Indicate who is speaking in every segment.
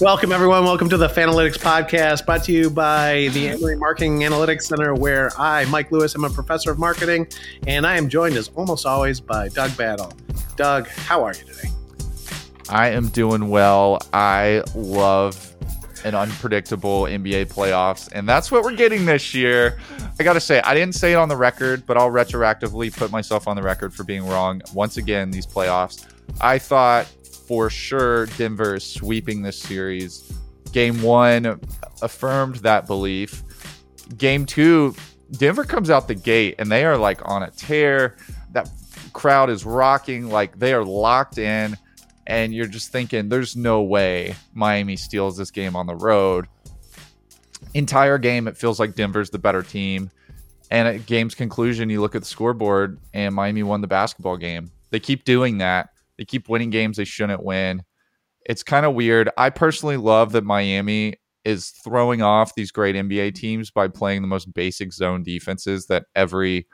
Speaker 1: Welcome everyone. Welcome to the Fanalytics Podcast, brought to you by the Emory Marketing Analytics Center, where I, Mike Lewis, am a professor of marketing, and I am joined as almost always by Doug Battle. Doug, how are you today?
Speaker 2: I am doing well. I love an unpredictable NBA playoffs, and that's what we're getting this year. I got to say, I didn't say it on the record, but I'll retroactively put myself on the record for being wrong once again these playoffs. I thought for sure Denver is sweeping this series. Game one affirmed that belief. Game two, Denver comes out the gate and they are like on a tear. That crowd is rocking, like they are locked in. And you're just thinking, there's no way Miami steals this game on the road. Entire game, it feels like Denver's the better team. And at game's conclusion, you look at the scoreboard and Miami won the basketball game. They keep doing that. They keep winning games they shouldn't win. It's kind of weird. I personally love that Miami is throwing off these great NBA teams by playing the most basic zone defenses that every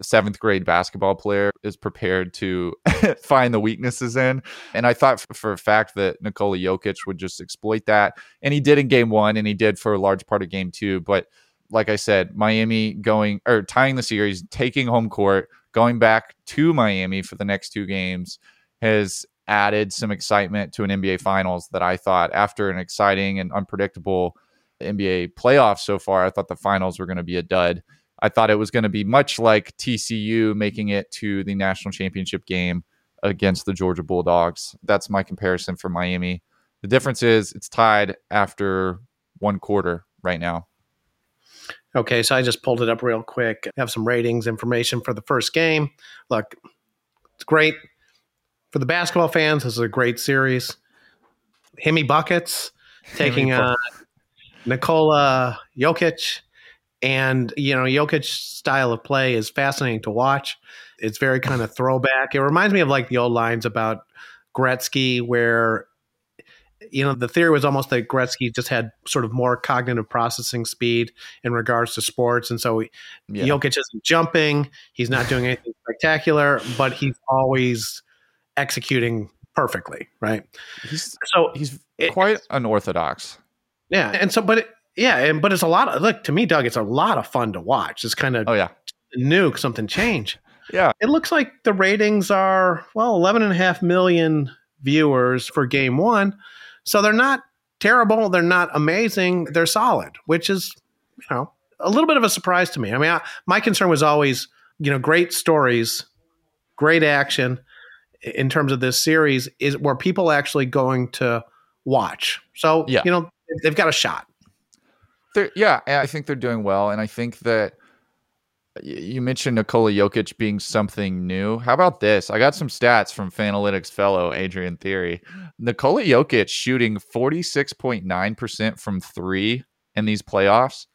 Speaker 2: seventh grade basketball player is prepared to find the weaknesses in. And I thought for a fact that Nikola Jokic would just exploit that. And he did in game one, and he did for a large part of game two. But like I said, Miami going or tying the series, taking home court, going back to Miami for the next two games has added some excitement to an NBA Finals that I thought after an exciting and unpredictable NBA playoff so far, I thought the finals were going to be a dud. I thought it was going to be much like TCU making it to the national championship game against the Georgia Bulldogs. That's my comparison for Miami. The difference is it's tied after one quarter right now.
Speaker 1: Okay, so I just pulled it up real quick. I have some ratings information for the first game. Look, it's great for the basketball fans, this is a great series. Jimmy buckets taking on uh, Nikola Jokic. And, you know, Jokic's style of play is fascinating to watch. It's very kind of throwback. It reminds me of like the old lines about Gretzky, where, you know, the theory was almost that Gretzky just had sort of more cognitive processing speed in regards to sports. And so yeah. Jokic isn't jumping, he's not doing anything spectacular, but he's always executing perfectly, right?
Speaker 2: He's so he's it, quite unorthodox.
Speaker 1: Yeah, and so but it, yeah, and but it's a lot of look to me, Doug. It's a lot of fun to watch. It's kind of
Speaker 2: oh yeah,
Speaker 1: new something change.
Speaker 2: yeah,
Speaker 1: it looks like the ratings are well 11 and a half million viewers for game one, so they're not terrible. They're not amazing. They're solid, which is you know a little bit of a surprise to me. I mean, I, my concern was always you know great stories, great action in terms of this series is where people actually going to watch. So, yeah. you know, they've got a shot.
Speaker 2: They're, yeah, I think they're doing well. And I think that you mentioned Nikola Jokic being something new. How about this? I got some stats from Fanalytics fellow Adrian Theory. Nikola Jokic shooting 46.9% from three in these playoffs.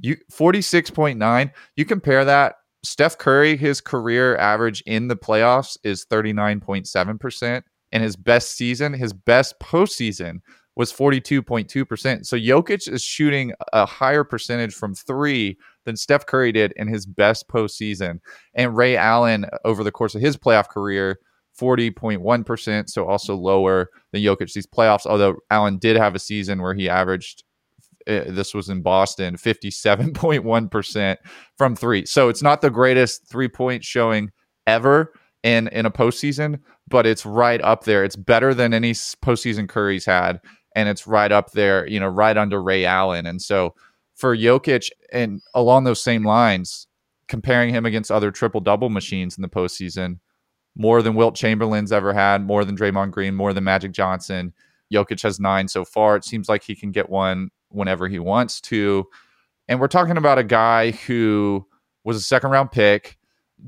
Speaker 2: You 46.9. You compare that Steph Curry, his career average in the playoffs is 39.7%. And his best season, his best postseason was 42.2%. So Jokic is shooting a higher percentage from three than Steph Curry did in his best postseason. And Ray Allen, over the course of his playoff career, 40.1%, so also lower than Jokic these playoffs, although Allen did have a season where he averaged Eh, this was in Boston, 57.1% from three. So it's not the greatest three point showing ever in, in a postseason, but it's right up there. It's better than any postseason Curry's had. And it's right up there, you know, right under Ray Allen. And so for Jokic and along those same lines, comparing him against other triple double machines in the postseason, more than Wilt Chamberlain's ever had, more than Draymond Green, more than Magic Johnson. Jokic has nine so far. It seems like he can get one whenever he wants to. And we're talking about a guy who was a second round pick,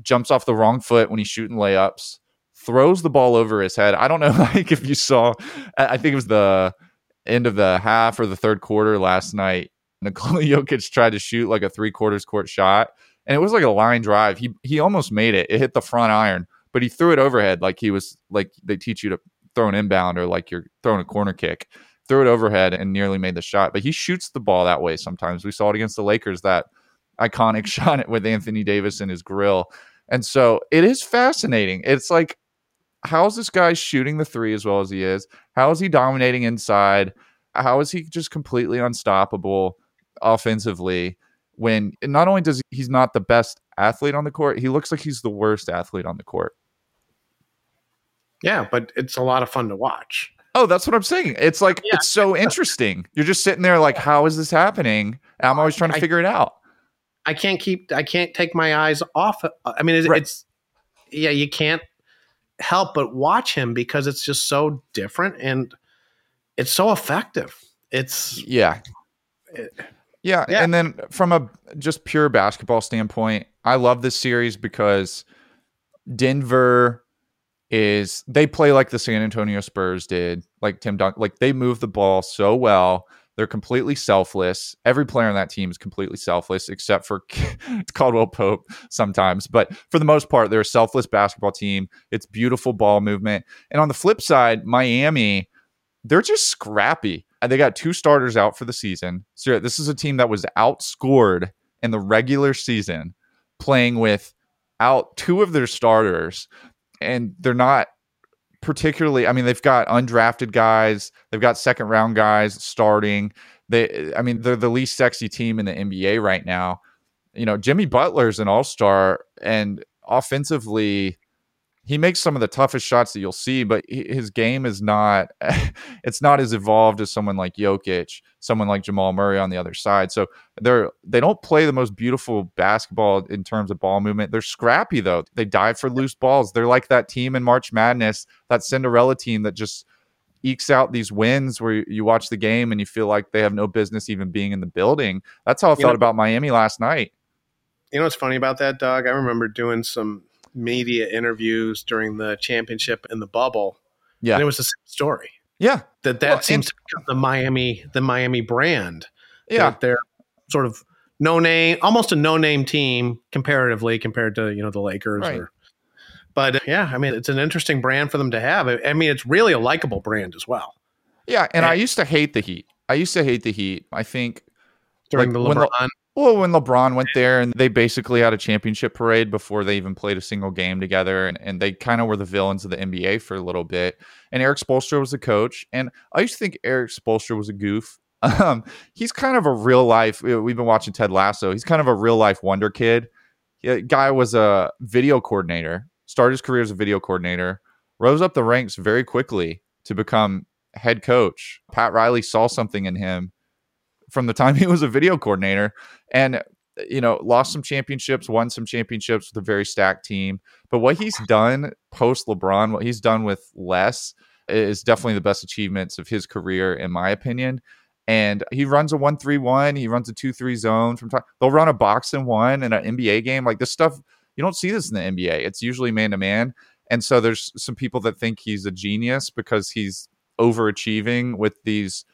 Speaker 2: jumps off the wrong foot when he's shooting layups, throws the ball over his head. I don't know like if you saw I think it was the end of the half or the third quarter last night. Nikola Jokic tried to shoot like a three quarters court shot, and it was like a line drive. He he almost made it. It hit the front iron, but he threw it overhead like he was like they teach you to throw an inbound or like you're throwing a corner kick threw it overhead and nearly made the shot. But he shoots the ball that way sometimes. We saw it against the Lakers, that iconic shot with Anthony Davis in his grill. And so it is fascinating. It's like, how is this guy shooting the three as well as he is? How is he dominating inside? How is he just completely unstoppable offensively? When not only does he, he's not the best athlete on the court, he looks like he's the worst athlete on the court.
Speaker 1: Yeah, but it's a lot of fun to watch.
Speaker 2: Oh, that's what I'm saying. It's like yeah. it's so interesting. You're just sitting there like, how is this happening? I'm always trying to I, figure it out.
Speaker 1: I can't keep. I can't take my eyes off. Uh, I mean, it's, right. it's yeah. You can't help but watch him because it's just so different and it's so effective. It's
Speaker 2: yeah. It, yeah, yeah, and then from a just pure basketball standpoint, I love this series because Denver is they play like the San Antonio Spurs did, like Tim Duncan. Like they move the ball so well. They're completely selfless. Every player on that team is completely selfless, except for Caldwell Pope sometimes. But for the most part, they're a selfless basketball team. It's beautiful ball movement. And on the flip side, Miami, they're just scrappy. They got two starters out for the season. So this is a team that was outscored in the regular season, playing with out two of their starters and they're not particularly i mean they've got undrafted guys they've got second round guys starting. They i mean they're the least sexy team in the nba right now. You know jimmy butler's an all-star and offensively he makes some of the toughest shots that you'll see, but his game is not it's not as evolved as someone like Jokic, someone like Jamal Murray on the other side. So they're they don't play the most beautiful basketball in terms of ball movement. They're scrappy though. They dive for loose balls. They're like that team in March Madness, that Cinderella team that just ekes out these wins where you watch the game and you feel like they have no business even being in the building. That's how I you felt know, about Miami last night.
Speaker 1: You know what's funny about that, Doug? I remember doing some media interviews during the championship in the bubble. Yeah. And it was the same story.
Speaker 2: Yeah.
Speaker 1: That that well, seems to become the Miami the Miami brand.
Speaker 2: Yeah.
Speaker 1: They're sort of no name almost a no name team comparatively compared to, you know, the Lakers right. or but uh, yeah, I mean it's an interesting brand for them to have. I mean it's really a likable brand as well.
Speaker 2: Yeah, and, and I used to hate the Heat. I used to hate the Heat. I think
Speaker 1: during like the LeBron
Speaker 2: well, when LeBron went there and they basically had a championship parade before they even played a single game together, and, and they kind of were the villains of the NBA for a little bit. And Erik Spoelstra was the coach, and I used to think Erik Spoelstra was a goof. Um, he's kind of a real life. We've been watching Ted Lasso. He's kind of a real life wonder kid. He, guy was a video coordinator, started his career as a video coordinator, rose up the ranks very quickly to become head coach. Pat Riley saw something in him from the time he was a video coordinator and you know lost some championships won some championships with a very stacked team. But what he's done post lebron what he's done with less is definitely the best achievements of his career in my opinion. And he runs a 1-3-1 he runs a 2-3 zone from time they'll run a box and one in an nba game. Like this stuff you don't see this in the nba it's usually man to man and so there's some people that think he's a genius because he's overachieving with these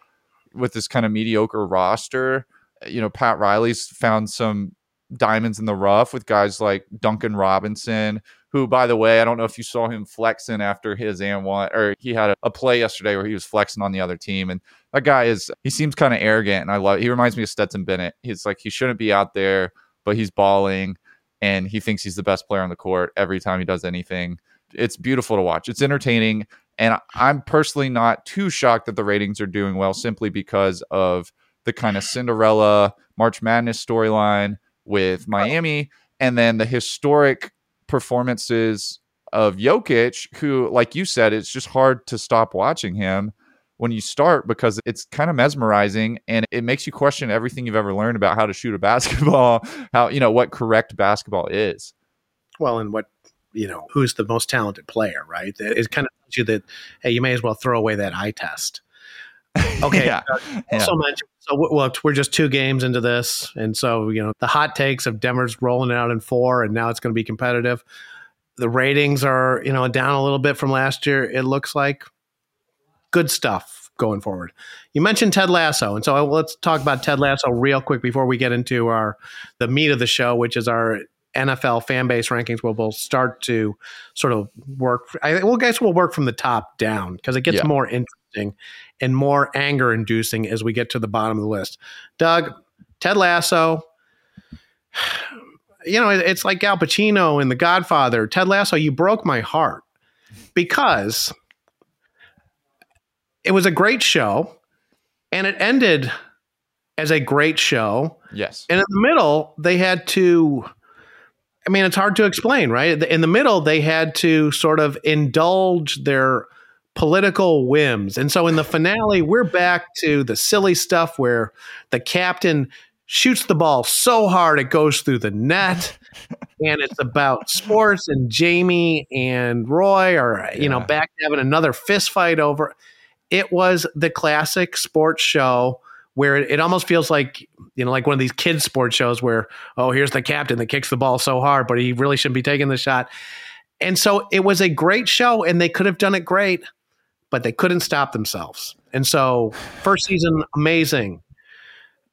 Speaker 2: with this kind of mediocre roster. You know, Pat Riley's found some diamonds in the rough with guys like Duncan Robinson, who, by the way, I don't know if you saw him flexing after his and one, or he had a, a, play yesterday where he was flexing on the other team. And that guy is, he seems kind of arrogant. And I love, he reminds me of Stetson Bennett. He's like, he shouldn't be out there, but he's balling and he thinks he's the best player on the court every time he does anything. It's beautiful to watch. It's entertaining. And I'm personally not too shocked that the ratings are doing well simply because of the kind of Cinderella March Madness storyline with oh. Miami, and then the historic performances of Jokic, who, like you said, it's just hard to stop watching him when you start because it's kind of mesmerizing and it makes you question everything you've ever learned about how to shoot a basketball, how, you know, what correct basketball is.
Speaker 1: Well, and what, you know, who's the most talented player, right? It kind of tells you that, hey, you may as well throw away that eye test. Okay. yeah. Uh, yeah. mentioned, so look, we're just two games into this. And so, you know, the hot takes of Denver's rolling it out in four and now it's going to be competitive. The ratings are, you know, down a little bit from last year, it looks like good stuff going forward. You mentioned Ted Lasso, and so let's talk about Ted Lasso real quick before we get into our the meat of the show, which is our NFL fan base rankings. Where we'll start to sort of work. I well, we'll work from the top down because it gets yeah. more interesting and more anger inducing as we get to the bottom of the list. Doug, Ted Lasso. You know, it's like Al Pacino in The Godfather. Ted Lasso, you broke my heart because it was a great show and it ended as a great show.
Speaker 2: Yes.
Speaker 1: And in the middle, they had to I mean, it's hard to explain, right? In the middle, they had to sort of indulge their political whims. And so in the finale, we're back to the silly stuff where the captain shoots the ball so hard it goes through the net. and it's about sports and Jamie and Roy are, you yeah. know, back having another fist fight over it was the classic sports show where it, it, almost feels like you know like one of these kids sports shows where oh here's the captain that kicks the ball so hard but he really shouldn't be taking the shot. And so it was a great show and they could have done it great but they couldn't stop themselves. And so first season amazing.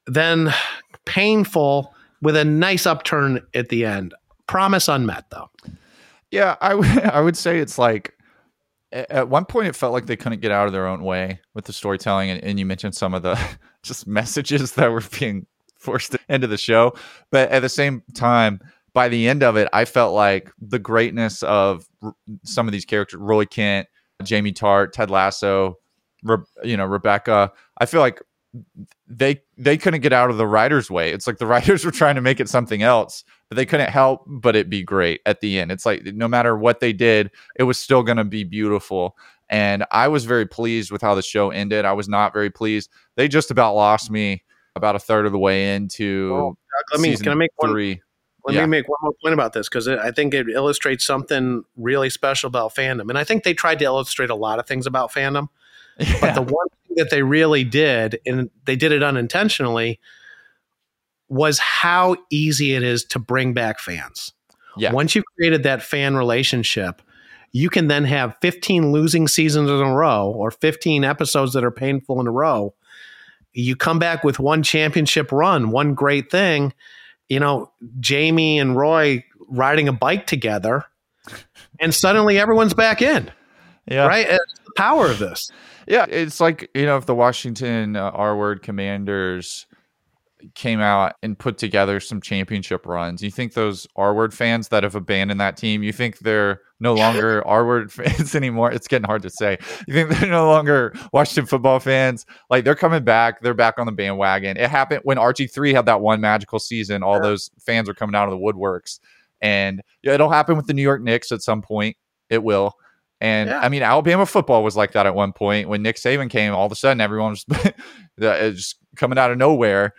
Speaker 1: Then painful with a nice upturn at the end. Promise unmet though.
Speaker 2: Yeah I, w- I would say it's like at one point it felt like they couldn't get out of their own way with the storytelling and, and, you mentioned some of the just messages that were being forced into the show but at the same time by the end of it i felt like the greatness of r- some of these characters roy kent jamie Tartt, ted lasso Re- you know rebecca i feel like they they couldn't get out of the writer's way. It's like the writers were trying to make it something else, but they couldn't help but it be great at the end. It's like no matter what they did, it was still going to be beautiful. And I was very pleased with how the show ended. I was not very pleased. They just about lost me about a third of the way into. Well,
Speaker 1: let me can I make three. one? Let yeah. me make one more point about this because I think it illustrates something really special about fandom, and I think they tried to illustrate a lot of things about fandom. Yeah. But the one thing that they really did, and they did it unintentionally, was how easy it is to bring back fans. Yeah. Once you've created that fan relationship, you can then have 15 losing seasons in a row or 15 episodes that are painful in a row. You come back with one championship run, one great thing. You know, Jamie and Roy riding a bike together, and suddenly everyone's back in. Yeah. Right? It's the power of this.
Speaker 2: Yeah, it's like you know if the Washington uh, R word Commanders came out and put together some championship runs. You think those R word fans that have abandoned that team, you think they're no longer R word fans anymore? It's getting hard to say. You think they're no longer Washington football fans? Like they're coming back, they're back on the bandwagon. It happened when RG3 had that one magical season, all those fans are coming out of the woodworks. And it'll happen with the New York Knicks at some point. It will. And yeah. I mean, Alabama football was like that at one point when Nick Saban came. All of a sudden, everyone was uh, just coming out of nowhere.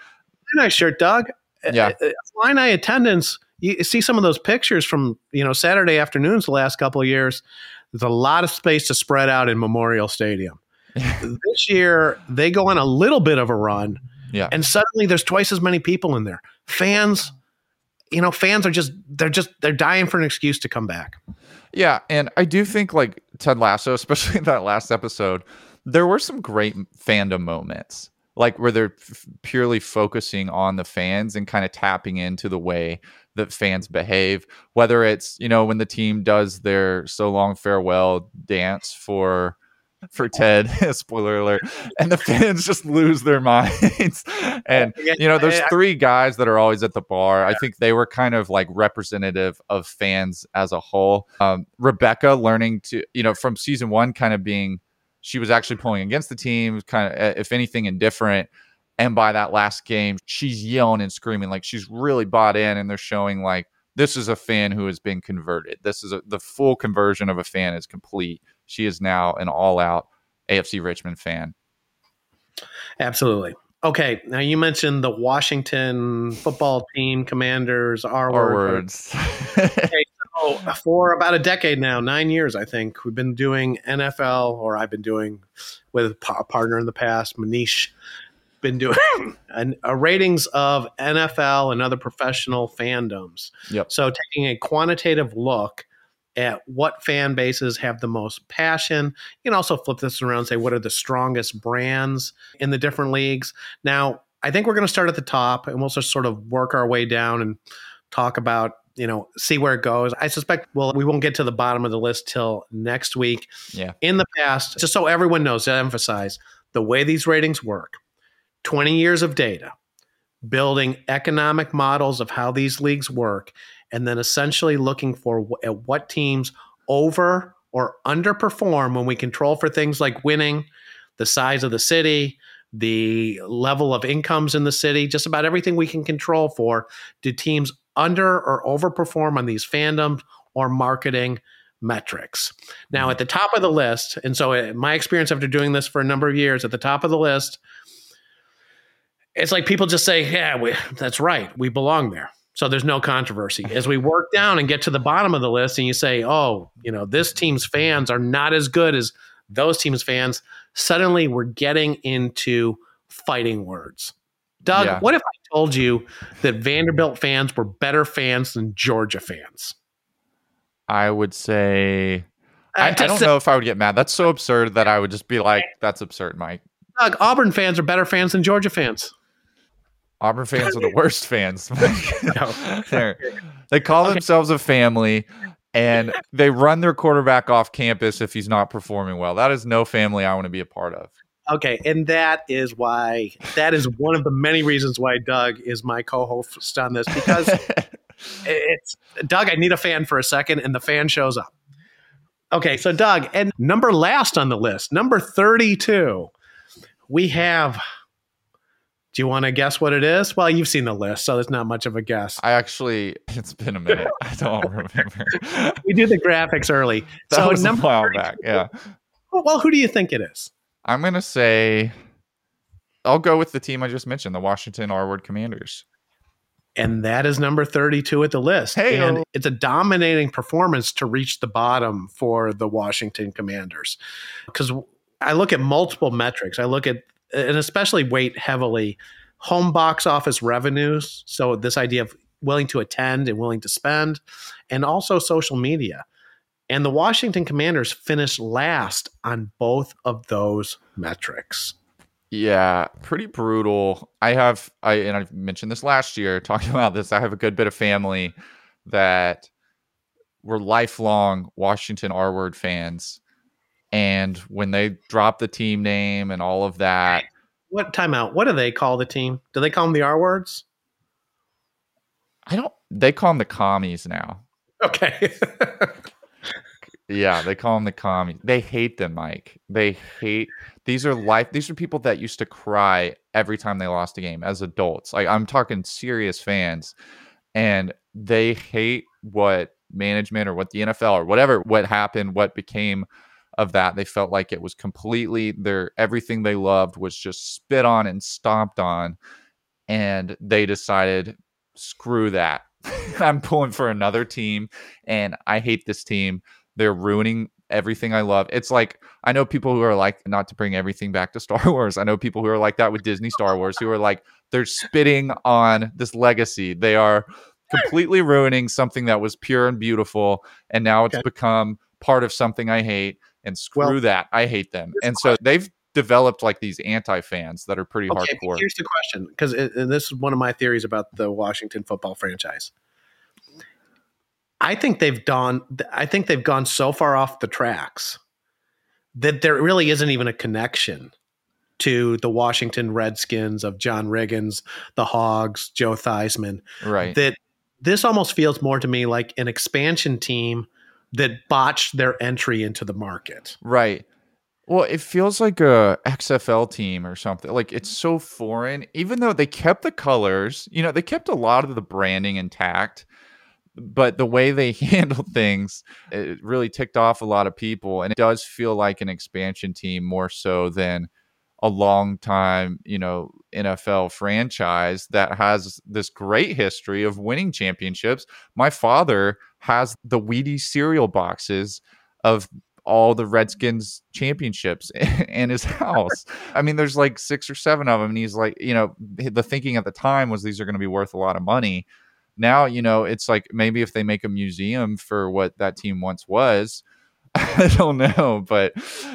Speaker 1: Nice shirt, Doug.
Speaker 2: Yeah,
Speaker 1: Illini attendance. You see some of those pictures from you know Saturday afternoons the last couple of years. There's a lot of space to spread out in Memorial Stadium. this year, they go on a little bit of a run,
Speaker 2: yeah,
Speaker 1: and suddenly there's twice as many people in there. Fans, you know, fans are just they're just they're dying for an excuse to come back.
Speaker 2: Yeah, and I do think like Ted Lasso, especially in that last episode, there were some great fandom moments, like where they're f- purely focusing on the fans and kind of tapping into the way that fans behave. Whether it's you know when the team does their so long farewell dance for for Ted. Spoiler alert. And the fans just lose their minds. and you know, there's three guys that are always at the bar. I think they were kind of like representative of fans as a whole. Um, Rebecca learning to, you know, from season one, kind of being she was actually pulling against the team, kind of, if anything, indifferent. And by that last game, she's yelling and screaming like she's really bought in, and they're showing like this is a fan who has been converted. This is a, the full conversion of a fan is complete. She is now an all-out AFC Richmond fan.
Speaker 1: Absolutely. Okay, now you mentioned the Washington football team commanders are
Speaker 2: Our words.
Speaker 1: okay, so for about a decade now, nine years, I think, we've been doing NFL, or I've been doing with a partner in the past, Manish, been doing an, a ratings of NFL and other professional fandoms.
Speaker 2: Yep.
Speaker 1: So taking a quantitative look at what fan bases have the most passion. You can also flip this around and say what are the strongest brands in the different leagues. Now, I think we're going to start at the top and we'll just sort of work our way down and talk about you know see where it goes. I suspect well we won't get to the bottom of the list till next week.
Speaker 2: Yeah.
Speaker 1: in the past just so everyone knows to emphasize the way these ratings work 20 years of data building economic models of how these leagues work and then essentially looking for at what teams over or underperform when we control for things like winning the size of the city the level of incomes in the city just about everything we can control for. Do teams under or overperform on these fandom or marketing metrics. Now, at the top of the list, and so uh, my experience after doing this for a number of years, at the top of the list, it's like people just say, "Yeah, we, that's right, we belong there." So there's no controversy. As we work down and get to the bottom of the list, and you say, "Oh, you know, this team's fans are not as good as those teams' fans," suddenly we're getting into fighting words. Doug,
Speaker 2: Yeah.
Speaker 1: what if I told you that Vanderbilt fans were better fans than Georgia fans?
Speaker 2: I would say I, I
Speaker 1: Uh,
Speaker 2: don't
Speaker 1: say-
Speaker 2: know if I would get mad. That's so absurd that I would just be like, "That's absurd, Mike."
Speaker 1: Doug, Auburn fans are better fans than Georgia fans.
Speaker 2: Auburn fans are the worst fans.
Speaker 1: No.
Speaker 2: They're- they call themselves a family, and they run their quarterback off campus if he's not performing well. That is no family I want to be a part of.
Speaker 1: Okay, and that is why that is one of the many reasons why Doug is my co-host on this because it's Doug. I need a fan for a second, and the fan shows up. Okay, so Doug, and number last on the list, number thirty-two, we have. Do you want to guess what it is? Well, you've seen the list, so it's not much of a guess.
Speaker 2: I actually, it's been a minute. I don't remember.
Speaker 1: We do the graphics early,
Speaker 2: That
Speaker 1: so
Speaker 2: was
Speaker 1: number.
Speaker 2: a while back. Yeah,
Speaker 1: Well, who do you think it is?
Speaker 2: I'm gonna say, I'll go with the team I just mentioned, the Washington R Word Commanders.
Speaker 1: and that is number 32 at the list.
Speaker 2: Hey-o.
Speaker 1: and it's a dominating performance to reach the bottom for the Washington Commanders. Because I look at multiple metrics. I look at, and especially weight heavily, home box office revenues. So, this idea of willing to attend and willing to spend, and also social media. And the Washington Commanders finished last on both of those metrics.
Speaker 2: Yeah, pretty brutal. I have I and I've mentioned this last year talking about this. I have a good bit of family that were lifelong Washington R word fans. And when they dropped the team name and all of that,
Speaker 1: What timeout? What do they call the team? Do they call them the R words?
Speaker 2: I don't they call them the commies now.
Speaker 1: Okay.
Speaker 2: Yeah, they call them the commies. They hate them, Mike. They hate these are life these are people that used to cry every time they lost a game as adults. Like I'm talking serious fans and they hate what management or what the NFL or whatever what happened, what became of that. They felt like it was completely their everything they loved was just spit on and stomped on and they decided screw that. I'm pulling for another team and I hate this team. They're ruining everything I love. It's like I know people who are like not to bring everything back to Star Wars. I know people who are like that with Disney Star Wars who are like they're spitting on this legacy. They are completely ruining something that was pure and beautiful and now it's
Speaker 1: Okay.
Speaker 2: become part of something I hate and screw
Speaker 1: Well,
Speaker 2: that. I hate them. And so they've developed like these anti-fans that are pretty
Speaker 1: Okay,
Speaker 2: hardcore.
Speaker 1: here's the question because uh, uh, this is one of my theories about the Washington football franchise. I think they've gone. I think they've gone so far off the tracks that there really isn't even a connection to the Washington Redskins of John Riggins, the Hogs, Joe Theismann.
Speaker 2: Right.
Speaker 1: That this almost feels more to me like an expansion team that botched their entry into the market.
Speaker 2: Right. Well, it feels like a XFL team or something. Like it's so foreign, even though they kept the colors. You know, they kept a lot of the branding intact, but the way they handled things, it really ticked off a lot of people, and it does feel like an expansion team more so than a long time, you know, NFL franchise that has this great history of winning championships. My father has the Wheaties cereal boxes of all the Redskins championships in his house. I mean, there's like six or seven of them. And he's like, you know, the thinking at the time was these are going to be worth a lot of money. Now, you know, it's like maybe if they make a museum for what that team once was, I don't know, but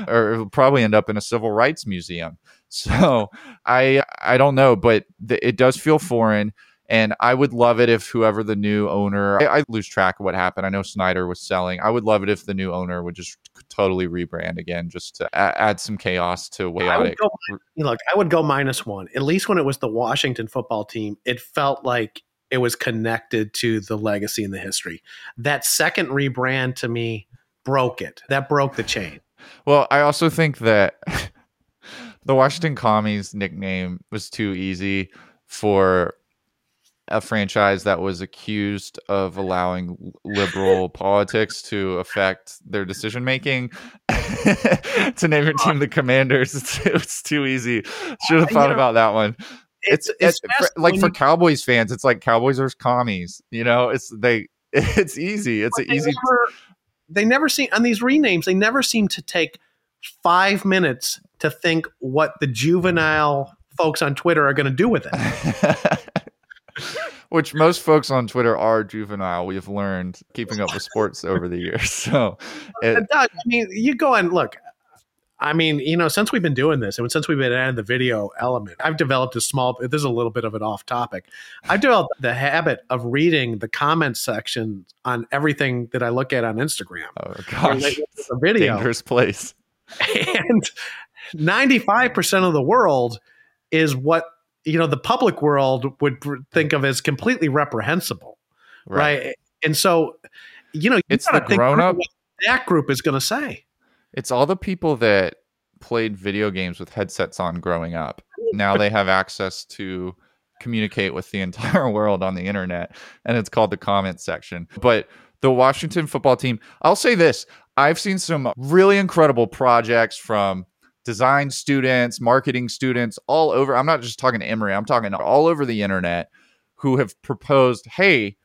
Speaker 2: or it'll probably end up in a civil rights museum. So I I don't know, but th- it does feel foreign. And I would love it if whoever the new owner, I, I, lose track of what happened. I know Snyder was selling. I would love it if the new owner would just totally rebrand again, just to a- add some chaos to chaotic.
Speaker 1: Go, look, I would go minus one. At least when it was the Washington football team, it felt like it was connected to the legacy and the history. That second rebrand to me broke it. That broke the chain.
Speaker 2: Well, I also think that the Washington Commies nickname was too easy for a franchise that was accused of allowing liberal politics to affect their decision making to name your team the commanders it's, it's too easy uh, should have thought you know, about that one it's it's, it's like for cowboys fans it's like cowboys versus commies you know it's they it's easy it's an easy
Speaker 1: never, they never seem on these renames they never seem to take five minutes to think what the juvenile folks on twitter are going to do with it
Speaker 2: which most folks on Twitter are juvenile. We've learned keeping up with sports over the years. So,
Speaker 1: it, I mean, you go and look. I mean, you know, since we've been doing this and since we've been adding the video element, I've developed a small, this is a little bit of an off topic. I've developed the habit of reading the comment section on everything that I look at on Instagram.
Speaker 2: Oh, gosh. A video. Dangerous place.
Speaker 1: And 95% of the world is what you know the public world would think of as completely reprehensible, right? right? And so, you know, you
Speaker 2: it's the grown up
Speaker 1: that group is going to say.
Speaker 2: It's all the people that played video games with headsets on growing up. Now they have access to communicate with the entire world on the internet, and it's called the comment section. But the Washington football team, I'll say this I've seen some really incredible projects from design students, marketing students all over. I'm not just talking to Emory, I'm talking all over the internet who have proposed, hey,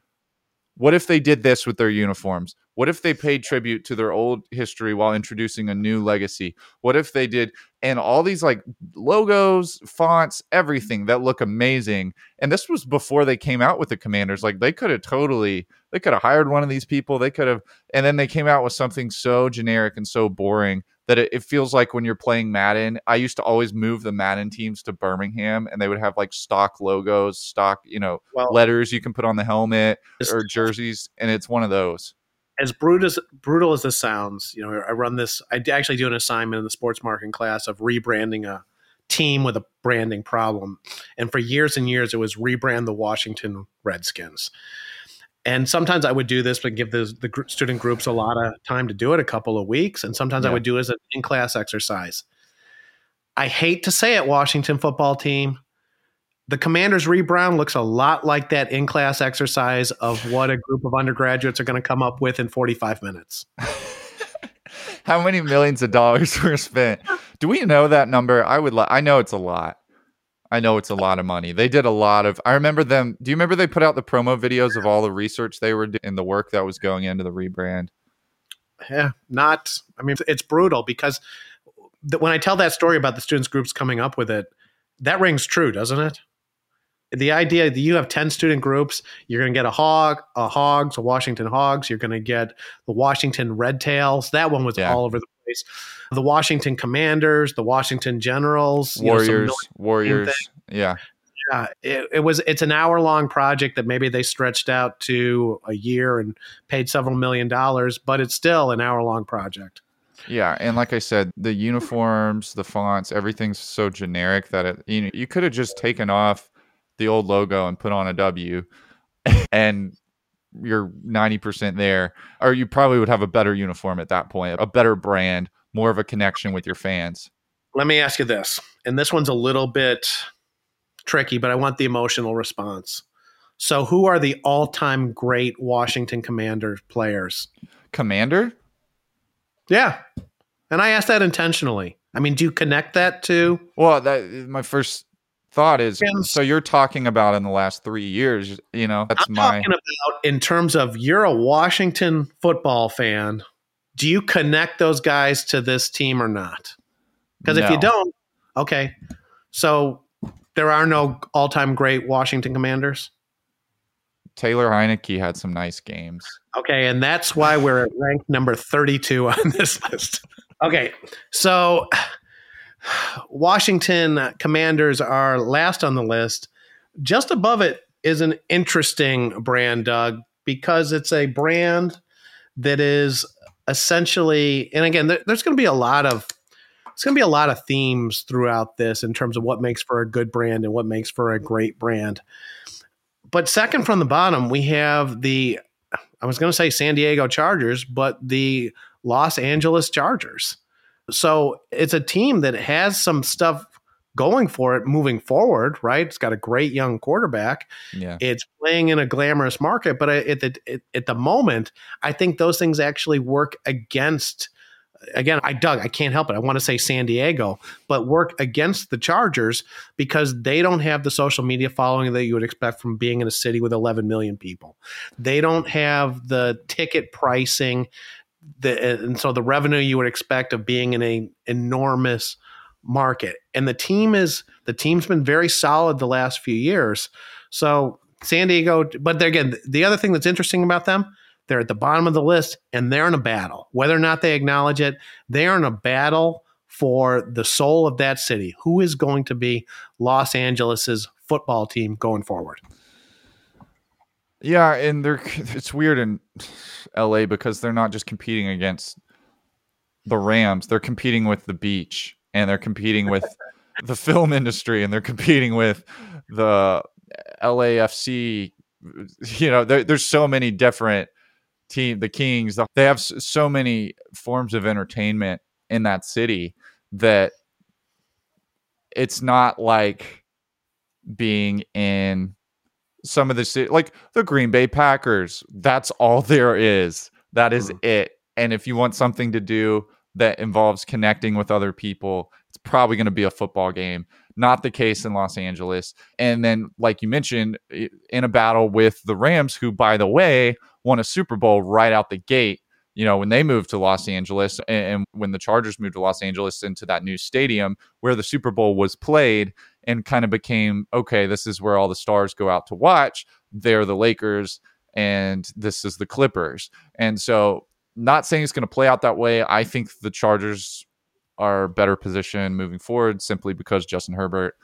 Speaker 2: what if they did this with their uniforms? What if they paid tribute to their old history while introducing a new legacy? What if they did and all these like logos, fonts, mm-hmm. everything that look amazing. And this was before they came out with the commanders. Like they could have totally they could have hired one of these people. They could have and then they came out with something so generic and so boring that it, it, feels like when you're playing Madden, I used to always move the Madden teams to Birmingham and they would have like stock logos, stock, you know, well, letters you can put on the helmet or jerseys. And it's one of those.
Speaker 1: As brutal as, brutal as this sounds, you know, I run this, I actually do an assignment in the sports marketing class of rebranding a team with a branding problem. And for years and years, it was rebrand the Washington Redskins. And sometimes I would do this, but give the, the student groups a lot of time to do it, a couple of weeks. And sometimes yeah. I would do it as an in class exercise. I hate to say it, Washington football team. The Commanders rebrand looks a lot like that in class exercise of what a group of undergraduates are going to come up with in 45 minutes.
Speaker 2: How many millions of dollars were spent? Do we know that number? I would. Li- I know it's a lot. I know it's a lot of money. They did a lot of. I remember them. Do you remember they put out the promo videos of all the research they were doing, the work that was going into the rebrand?
Speaker 1: Yeah, not. I mean, it's brutal because when I tell that story about the students groups coming up with it, that rings true, doesn't it? The idea that you have 10 student groups, you're going to get a hog, a hogs, a Washington hogs, you're going to get the Washington red tails. That one was yeah. all over the place. The Washington Commanders, the Washington Generals,
Speaker 2: Warriors, know, Warriors. Yeah.
Speaker 1: Yeah, it, it, was. It's an hour long project that maybe they stretched out to a year and paid several million dollars, but it's still an hour long project.
Speaker 2: Yeah, and like I said, the uniforms, the fonts, everything's so generic that it you know you could have just taken off the old logo and put on a W, and you're 90% there or you probably would have a better uniform at that point a better brand more of a connection with your fans.
Speaker 1: Let me ask you this, and this one's a little bit tricky, but I want the emotional response. So, who are the all-time great Washington Commanders players?
Speaker 2: Commander?
Speaker 1: Yeah, and I asked that intentionally. I mean, do you connect that to?
Speaker 2: Well, that my first thought is so you're talking about in the last three years. You know, that's
Speaker 1: I'm
Speaker 2: my.
Speaker 1: talking about in terms of you're a Washington football fan. Do you connect those guys to this team or not? Because if you don't, okay. So there are no all-time great Washington Commanders.
Speaker 2: Taylor Heinicke had some nice games.
Speaker 1: Okay, and that's why we're at rank number 32 on this list. Okay, so Washington Commanders are last on the list. Just above it is an interesting brand, Doug, because it's a brand that is essentially, and again, there- there's going to be a lot of it's going to be a lot of themes throughout this in terms of what makes for a good brand and what makes for a great brand. But second from the bottom, we have the I was going to say San Diego Chargers, but the Los Angeles Chargers. So it's a team that has some stuff going for it moving forward, right? It's got a great young quarterback.
Speaker 2: Yeah.
Speaker 1: It's playing in a glamorous market, but at the at, at the moment, I think those things actually work against. Again, I dug, I can't help it. I want to say San Diego, but work against the Chargers because they don't have the social media following that you would expect from being in a city with 11 million people. They don't have the ticket pricing, the and so the revenue you would expect of being in a enormous market. And the team is the team's been very solid the last few years. So San Diego, but again, the other thing that's interesting about them, they're at the bottom of the list and they're in a battle. Whether or not they acknowledge it, they're in a battle for the soul of that city. Who is going to be Los Angeles's football team going forward?
Speaker 2: Yeah, and they're it's weird in LA because they're not just competing against the Rams, they're competing with the beach and they're competing with the film industry and they're competing with the LAFC you know, there, there's so many different team the Kings, the, they have so many forms of entertainment in that city that it's not like being in some of the city, like the Green Bay Packers. That's all there is. That is mm-hmm. it. And if you want something to do that involves connecting with other people, it's probably going to be a football game. Not the case in Los Angeles. And then, like you mentioned, in a battle with the Rams, who, by the way, won a Super Bowl right out the gate. You know, when they moved to Los Angeles and, and when the Chargers moved to Los Angeles into that new stadium where the Super Bowl was played, and kind of became okay, this is where all the stars go out to watch. They're the Lakers and this is the Clippers. And so, not saying it's going to play out that way. I think the Chargers are better positioned moving forward simply because Justin Herbert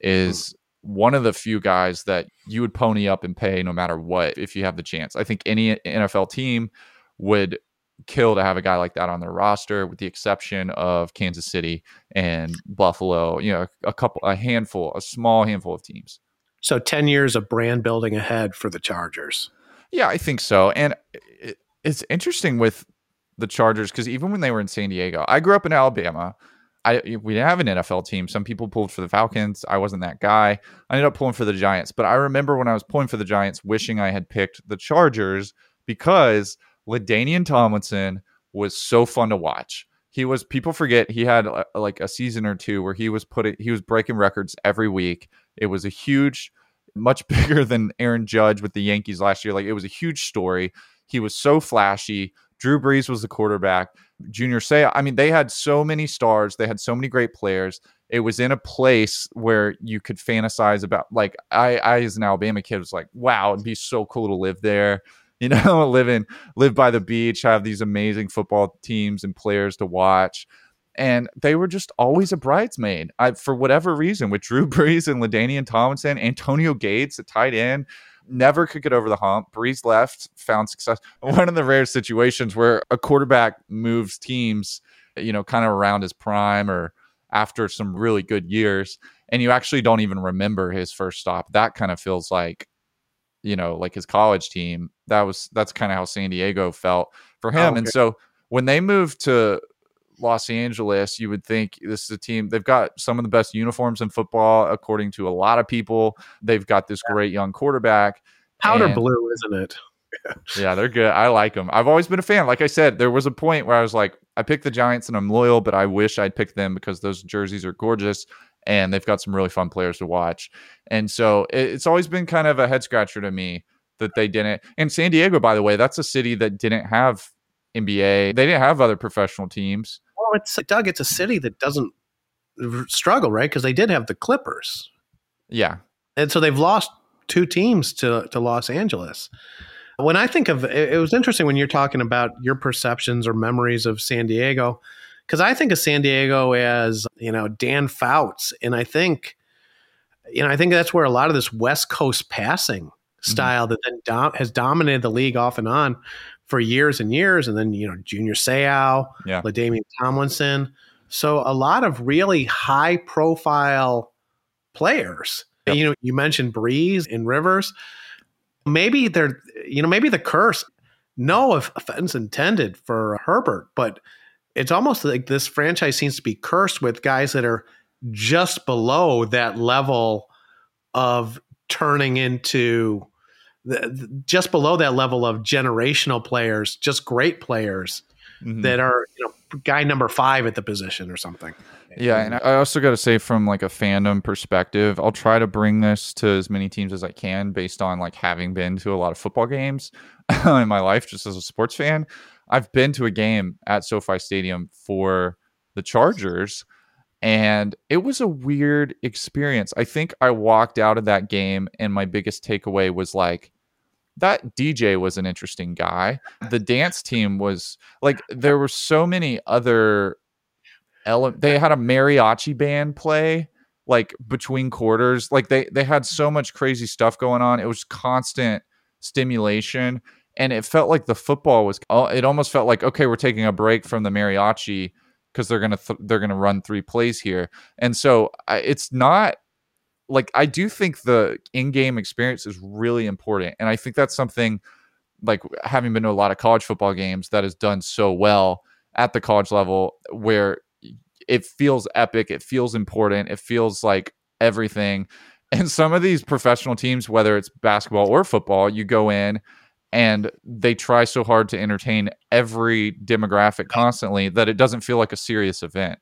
Speaker 2: is one of the few guys that you would pony up and pay no matter what if you have the chance. I think any NFL team would kill to have a guy like that on their roster with the exception of Kansas City and Buffalo, you know, a couple a handful, a small handful of teams.
Speaker 1: So 10 years of brand building ahead for the Chargers.
Speaker 2: Yeah, I think so. And it, it's interesting with the Chargers because even when they were in San Diego, I grew up in Alabama. I we didn't have an NFL team. Some people pulled for the Falcons. I wasn't that guy. I ended up pulling for the Giants. But I remember when I was pulling for the Giants, wishing I had picked the Chargers because LaDainian Tomlinson was so fun to watch. He was people forget he had uh, like a season or two where he was putting he was breaking records every week. It was a huge much bigger than Aaron Judge with the Yankees last year. Like it was a huge story. He was so flashy. Drew Brees was the quarterback. Junior Seau, I mean, they had so many stars. They had so many great players. It was in a place where you could fantasize about. Like I, I as an Alabama kid was like, wow, it'd be so cool to live there. You know, live live by the beach, have these amazing football teams and players to watch and they were just always a bridesmaid. I, for whatever reason, with Drew Brees and LaDainian Tomlinson, Antonio Gates at tight end, never could get over the hump. Brees left, found success. One of the rare situations where a quarterback moves teams, you know, kind of around his prime or after some really good years, and you actually don't even remember his first stop. That kind of feels like, you know, like his college team. That was that's kind of how San Diego felt for oh, him.
Speaker 1: Oh,
Speaker 2: And so when they moved to Los Angeles, you would think this is a team. They've got some of the best uniforms in football, according to a lot of people. They've got this great young quarterback.
Speaker 1: Powder
Speaker 2: and-
Speaker 1: blue, isn't it?
Speaker 2: yeah, they're good. I like them. I've always been a fan. Like I said, there was a point where I was like, I picked the Giants and I'm loyal, but I wish I'd picked them because those jerseys are gorgeous and they've got some really fun players to watch. And so it- it's always been kind of a head scratcher to me that they didn't. And San Diego, by the way, that's a city that didn't have NBA. They didn't have other professional teams.
Speaker 1: Well, it's Doug. It's a city that doesn't struggle, right? Because they did have the Clippers,
Speaker 2: Yeah.
Speaker 1: and so they've lost two teams to to Los Angeles. When I think of it, it was interesting when you're talking about your perceptions or memories of San Diego, because I think of San Diego as you know Dan Fouts, and I think you know I think that's where a lot of this West Coast passing mm-hmm. style that then dom- has dominated the league off and on for years and years, and then you know Junior Seau,
Speaker 2: Yeah.
Speaker 1: LaDainian Tomlinson. So a lot of really high profile players.
Speaker 2: Yep.
Speaker 1: You know, you mentioned Brees and Rivers. Maybe they're, you know, maybe the curse. No offense intended for Herbert, but it's almost like this franchise seems to be cursed with guys that are just below that level of turning into the, just below that level of generational players, just great players
Speaker 2: Mhm.
Speaker 1: that are you know guy number five at the position or something.
Speaker 2: Yeah, and I also got to say, from like a fandom perspective, I'll try to bring this to as many teams as I can, based on like having been to a lot of football games in my life, just as a sports fan. I've been to a game at SoFi Stadium for the Chargers, and it was a weird experience. I think I walked out of that game, and my biggest takeaway was like, that DJ was an interesting guy. The dance team was like, there were so many other ele- they had a mariachi band play like between quarters like they they had so much crazy stuff going on it was constant stimulation and it felt like the football was oh, it almost felt like okay we're taking a break from the mariachi because they're gonna th- they're gonna run three plays here. And so I, it's not like i do think the in-game experience is really important and i think that's something like having been to a lot of college football games that has done so well at the college level where it feels epic it feels important it feels like everything. And some of these professional teams whether it's basketball or football you go in and they try so hard to entertain every demographic constantly that it doesn't feel like a serious event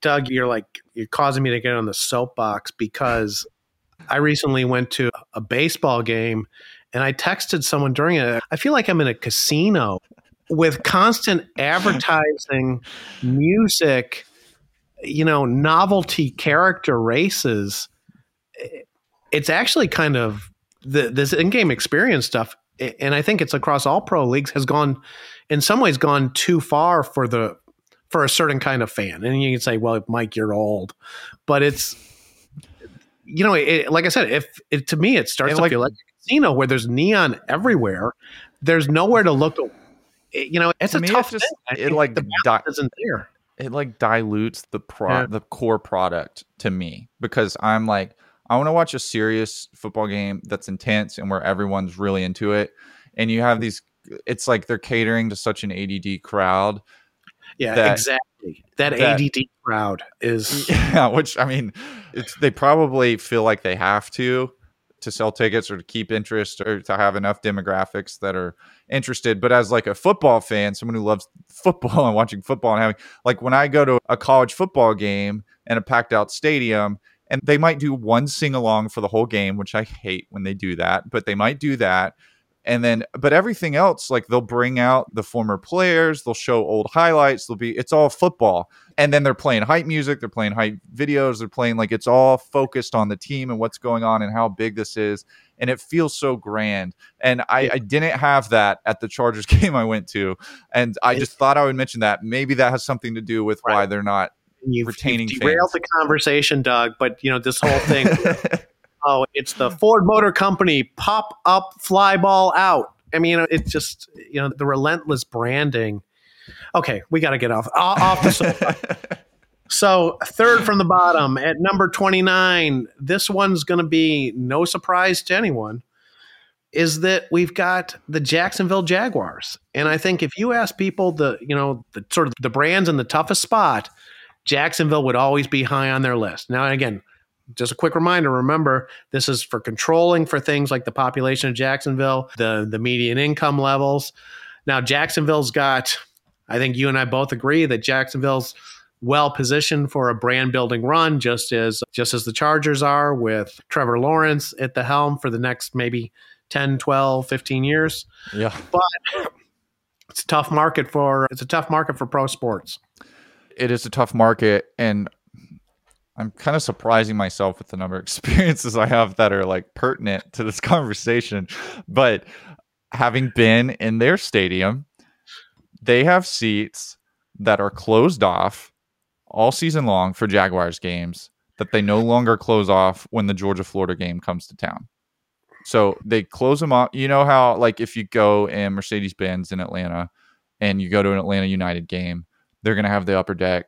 Speaker 1: Doug, you're like you're causing me to get on the soapbox because I recently went to a baseball game and I texted someone during it. I feel like I'm in a casino with constant advertising, music, you know, novelty character races. It's actually kind of the, this in-game experience stuff, and I think it's across all pro leagues has gone, in some ways, gone too far for the for a certain kind of fan. And you can say, well, Mike, you're old, but it's, you know, it, like I said, if it, to me, it starts to
Speaker 2: like-
Speaker 1: feel like a casino where there's neon everywhere. There's nowhere to look. It- you know, it's a tough
Speaker 2: just-
Speaker 1: thing.
Speaker 2: It like
Speaker 1: the
Speaker 2: di-
Speaker 1: isn't there.
Speaker 2: it like dilutes the pro
Speaker 1: Yeah.
Speaker 2: the core product to me because I'm like I want to watch a serious football game that's intense and where everyone's really into it and you have these it's like they're catering to such an ADD crowd
Speaker 1: Yeah,
Speaker 2: that-
Speaker 1: exactly. That,
Speaker 2: that-
Speaker 1: ADD crowd is.
Speaker 2: yeah which I mean it's they probably feel like they have to to sell tickets or to keep interest or to have enough demographics that are interested but as like a football fan someone who loves football and watching football and having like when I go to a college football game and a packed out stadium and they might do one sing along for the whole game which I hate when they do that but they might do that. And then but everything else like they'll bring out the former players they'll show old highlights they'll be it's all football. And then they're playing hype music they're playing hype videos they're playing like it's all focused on the team and what's going on and how big this is. And it feels so grand. And i, I didn't have that at the chargers game i went to. And i just thought i would mention that. Maybe that has something to do with why they're not
Speaker 1: You've,
Speaker 2: retaining
Speaker 1: you've derailed
Speaker 2: fans.
Speaker 1: the conversation, Doug. But you know this whole thing. oh, it's the Ford Motor Company pop up, fly ball out. I mean, it's just you know the relentless branding. Okay, we got to get off off off the soapbox. So, third from the bottom at number 29, this one's going to be no surprise to anyone. is that we've got the Jacksonville Jaguars. And I think if you ask people the, you know, the sort of the brands in the toughest spot, Jacksonville would always be high on their list. Now, again, just a quick reminder remember this is for controlling for things like the population of Jacksonville, the the median income levels. Now, Jacksonville's got I think you and I both agree that Jacksonville's well positioned for a brand building run just as just as the Chargers are with Trevor Lawrence at the helm for the next maybe 10, 12, 15 years.
Speaker 2: Yeah.
Speaker 1: But it's a tough market for it's a tough market for pro sports.
Speaker 2: It is a tough market and I'm kind of surprising myself with the number of experiences I have that are like pertinent to this conversation. But having been in their stadium, they have seats that are closed off all season long for Jaguars games that they no longer close off when the Georgia Florida game comes to town. So they close them off. You know how, like, if you go in Mercedes Benz in Atlanta and you go to an Atlanta United game, they're going to have the upper deck,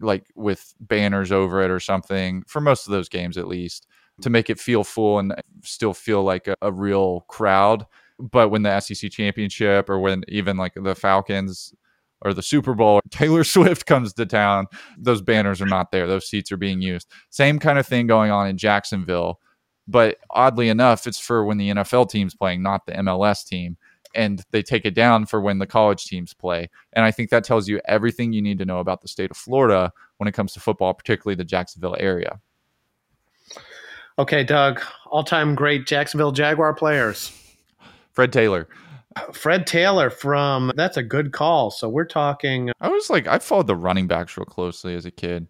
Speaker 2: like, with banners over it or something for most of those games, at least, to make it feel full and uh, still feel like a, a real crowd. But when the SEC championship or when even like the Falcons or the Super Bowl, Taylor Swift comes to town, those banners are not there. Those seats are being used. Same kind of thing going on in Jacksonville but oddly enough, it's for when the NFL team's playing, not the MLS team. And they take it down for when the college teams play. And I think that tells you everything you need to know about the state of Florida when it comes to football, particularly the Jacksonville area.
Speaker 1: Okay, Doug, all time great Jacksonville Jaguar players.
Speaker 2: Fred Taylor.
Speaker 1: Fred Taylor from that's a good call. So we're talking.
Speaker 2: I was like, I followed the running backs real closely as a kid.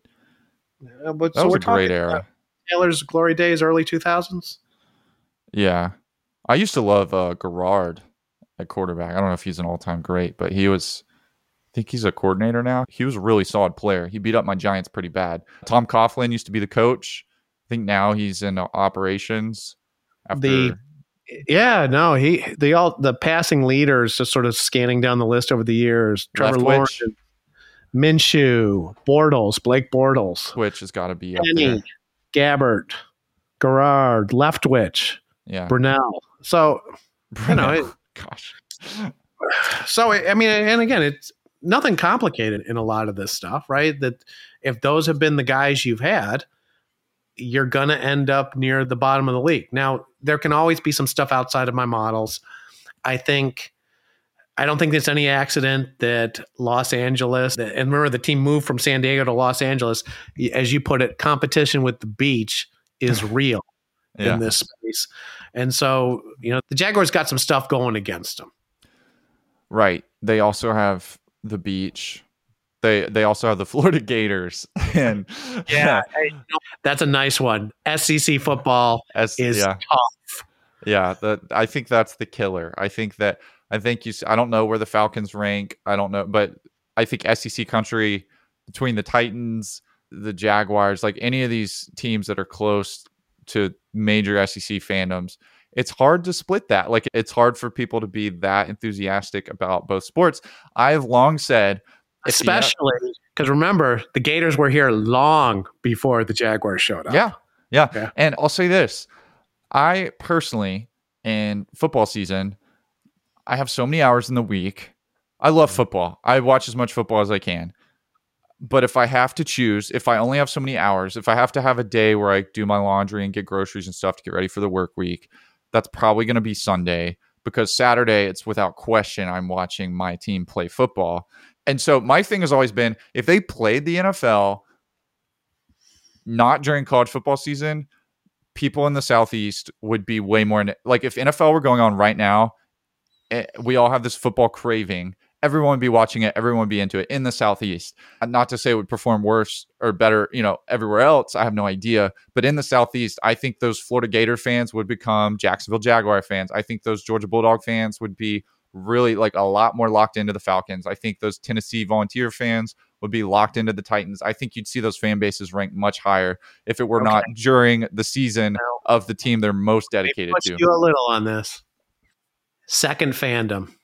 Speaker 1: Uh, but,
Speaker 2: that
Speaker 1: so
Speaker 2: was
Speaker 1: we're
Speaker 2: a great era.
Speaker 1: Taylor's glory days, early two thousands.
Speaker 2: Yeah. I used to love uh, Garrard at quarterback. I don't know if he's an all time great, but he was, I think he's a coordinator now. He was a really solid player. He beat up my Giants pretty bad. Tom Coughlin used to be the coach. I think now he's in operations. After,
Speaker 1: The yeah, no, he the all the passing leaders just sort of scanning down the list over the years. Trevor. Lawrence, Minshew, Bortles, Blake Bortles,
Speaker 2: Which has got to be.
Speaker 1: Henne, Gabbert, Garrard, Leftwich,
Speaker 2: Yeah.
Speaker 1: Brunell. So you know, it-
Speaker 2: Gosh.
Speaker 1: so I mean, and again, it's nothing complicated in a lot of this stuff, right? That if those have been the guys you've had, you're gonna end up near the bottom of the league. Now, there can always be some stuff outside of my models. I think. I don't think it's any accident that Los Angeles, and remember the team moved from San Diego to Los Angeles. As you put it, competition with the beach is real
Speaker 2: Yeah.
Speaker 1: in this space. And so, you know, the Jaguars got some stuff going against them.
Speaker 2: Right. They also have the beach. They they also have the Florida Gators. And yeah,
Speaker 1: That's a nice one. SEC football
Speaker 2: as,
Speaker 1: is
Speaker 2: yeah.
Speaker 1: tough.
Speaker 2: Yeah, that I think that's the killer. I think that I think you. I don't know where the Falcons rank. I don't know, but I think SEC country between the Titans, the Jaguars, like any of these teams that are close to major SEC fandoms, it's hard to split that. Like it's hard for people to be that enthusiastic about both sports. I've long said, uh
Speaker 1: Especially because remember, the Gators were here long before the Jaguars showed up.
Speaker 2: Yeah. Yeah.
Speaker 1: Yeah.
Speaker 2: And I'll say this I personally, in football season, I have so many hours in the week. I love mm-hmm. football. I watch as much football as I can. But if I have to choose, if I only have so many hours, if I have to have a day where I do my laundry and get groceries and stuff to get ready for the work week, that's probably going to be Sunday because Saturday, it's without question, I'm watching my team play football. And so my thing has always been if they played the NFL not during college football season, people in the Southeast would be way more like if NFL were going on right now, eh, we all have this football craving. Everyone would be watching it. Everyone would be into it in the Southeast. Uh, not to say it would perform worse or better, you know, everywhere else. I have no idea. But in the Southeast, I think those Florida Gator fans would become Jacksonville Jaguar fans. I think those Georgia Bulldog fans would be really like a lot more locked into the Falcons. I think those Tennessee Volunteer fans would be locked into the Titans. I think you'd see those fan bases ranked much higher if it were
Speaker 1: Okay.
Speaker 2: not during the season of the team they're most dedicated to.
Speaker 1: you a little on this. Second fandom.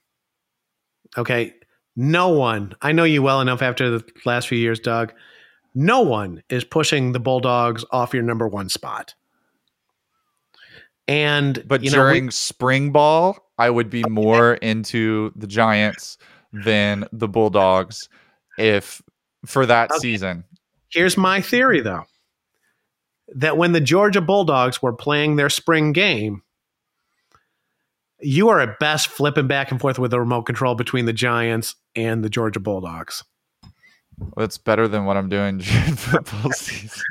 Speaker 1: Okay. No one, I know you well enough after the last few years, Doug. No one is pushing the Bulldogs off your number one spot. And
Speaker 2: But
Speaker 1: you know, we-
Speaker 2: during spring ball, I would be oh, more into the Giants than the Bulldogs if for that
Speaker 1: Okay.
Speaker 2: season.
Speaker 1: here's my theory though. That when the Georgia Bulldogs were playing their spring game, you are at best flipping back and forth with the remote control between the Giants and the Georgia Bulldogs.
Speaker 2: It's better than what I'm doing during football season.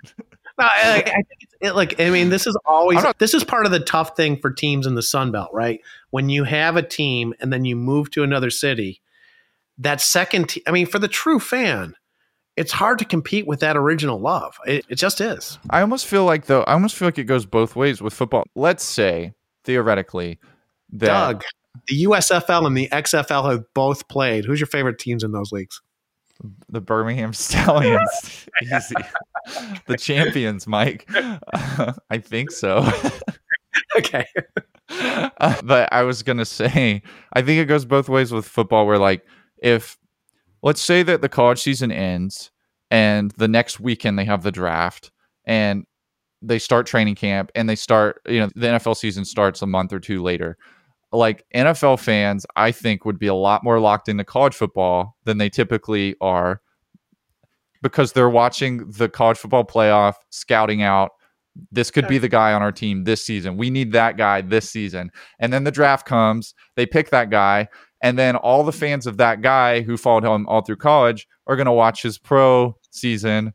Speaker 1: No, I, I think it, like I mean, this is always
Speaker 2: not-
Speaker 1: this is part of the tough thing for teams in the Sun Belt, right? When you have a team and then you move to another city, that second, te- I mean, for the true fan, it's hard to compete with that original love. It, it just is.
Speaker 2: I almost feel like though I almost feel like it goes both ways with football. Let's say theoretically that
Speaker 1: Doug, the USFL and the XFL have both played. Who's your favorite teams in those leagues?
Speaker 2: the Birmingham Stallions, easy, the champions, Mike. I think so.
Speaker 1: Okay,
Speaker 2: Uh, but I was gonna say, I think it goes both ways with football. Where like, if let's say that the college season ends and the next weekend they have the draft and they start training camp and they start, you know, the NFL season starts a month or two later. Like NFL fans, I think would be a lot more locked into college football than they typically are because they're watching the college football playoff, scouting out this could be the guy on our team this season. We need that guy this season. And then the draft comes, they pick that guy, and then all the fans of that guy who followed him all through college are going to watch his pro season,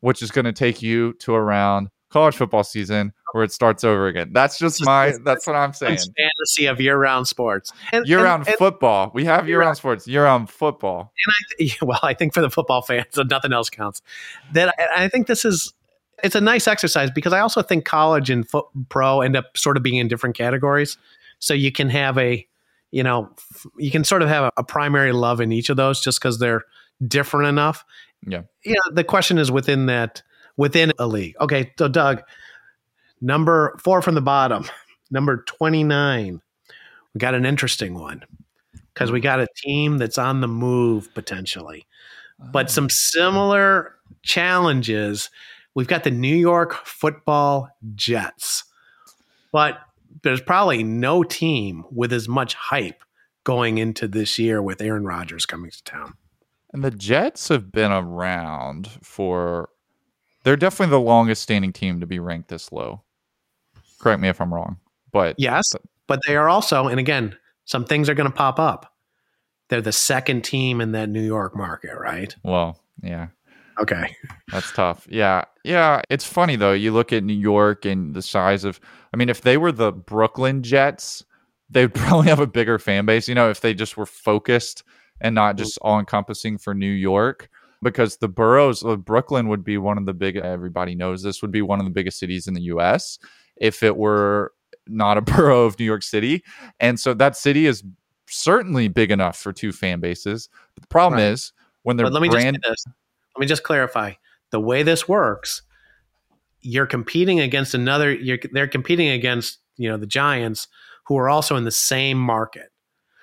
Speaker 2: which is going to take you to around college football season where it starts over again. That's just my that's what I'm saying.
Speaker 1: Fantasy of year-round sports. And,
Speaker 2: year-round
Speaker 1: and-
Speaker 2: football. We have year round sports, year round football.
Speaker 1: well, I think for the football fans, so nothing else counts. That I think this is it's a nice exercise because I also think college and foot, pro end up sort of being in different categories. So you can have a, you know, you can sort of have a, a primary love in each of those just because they're different enough.
Speaker 2: Yeah.
Speaker 1: You know, the question is within that within a league. Okay, so Doug, number four from the bottom, number twenty nine. We got an interesting one because we got a team that's on the move potentially but some ah. similar challenges. We've got the New York football Jets, but there's probably no team with as much hype going into this year with Aaron Rodgers coming to town.
Speaker 2: And the Jets have been around for they're definitely the longest standing team to be ranked this low. Correct me if I'm wrong. But
Speaker 1: Yes, but they are also, and again, some things are going to pop up. They're the second team in that New York market, right?
Speaker 2: well, yeah.
Speaker 1: Okay.
Speaker 2: That's tough. Yeah. Yeah. It's funny though. You look at New York and the size of I mean, if they were the Brooklyn Jets, they'd probably have a bigger fan base, you know, if they just were focused and not mm. just all encompassing for New York. Because the boroughs of Brooklyn would be one of the big everybody knows this would be one of the biggest cities in the US if it were not a borough of New York City. And so that city is certainly big enough for two fan bases. But the problem
Speaker 1: Right.
Speaker 2: is when they're
Speaker 1: But let me
Speaker 2: brand
Speaker 1: just this. Let me just clarify. The way this works, you're competing against another. You're, they're competing against you know the Giants, who are also in the same market.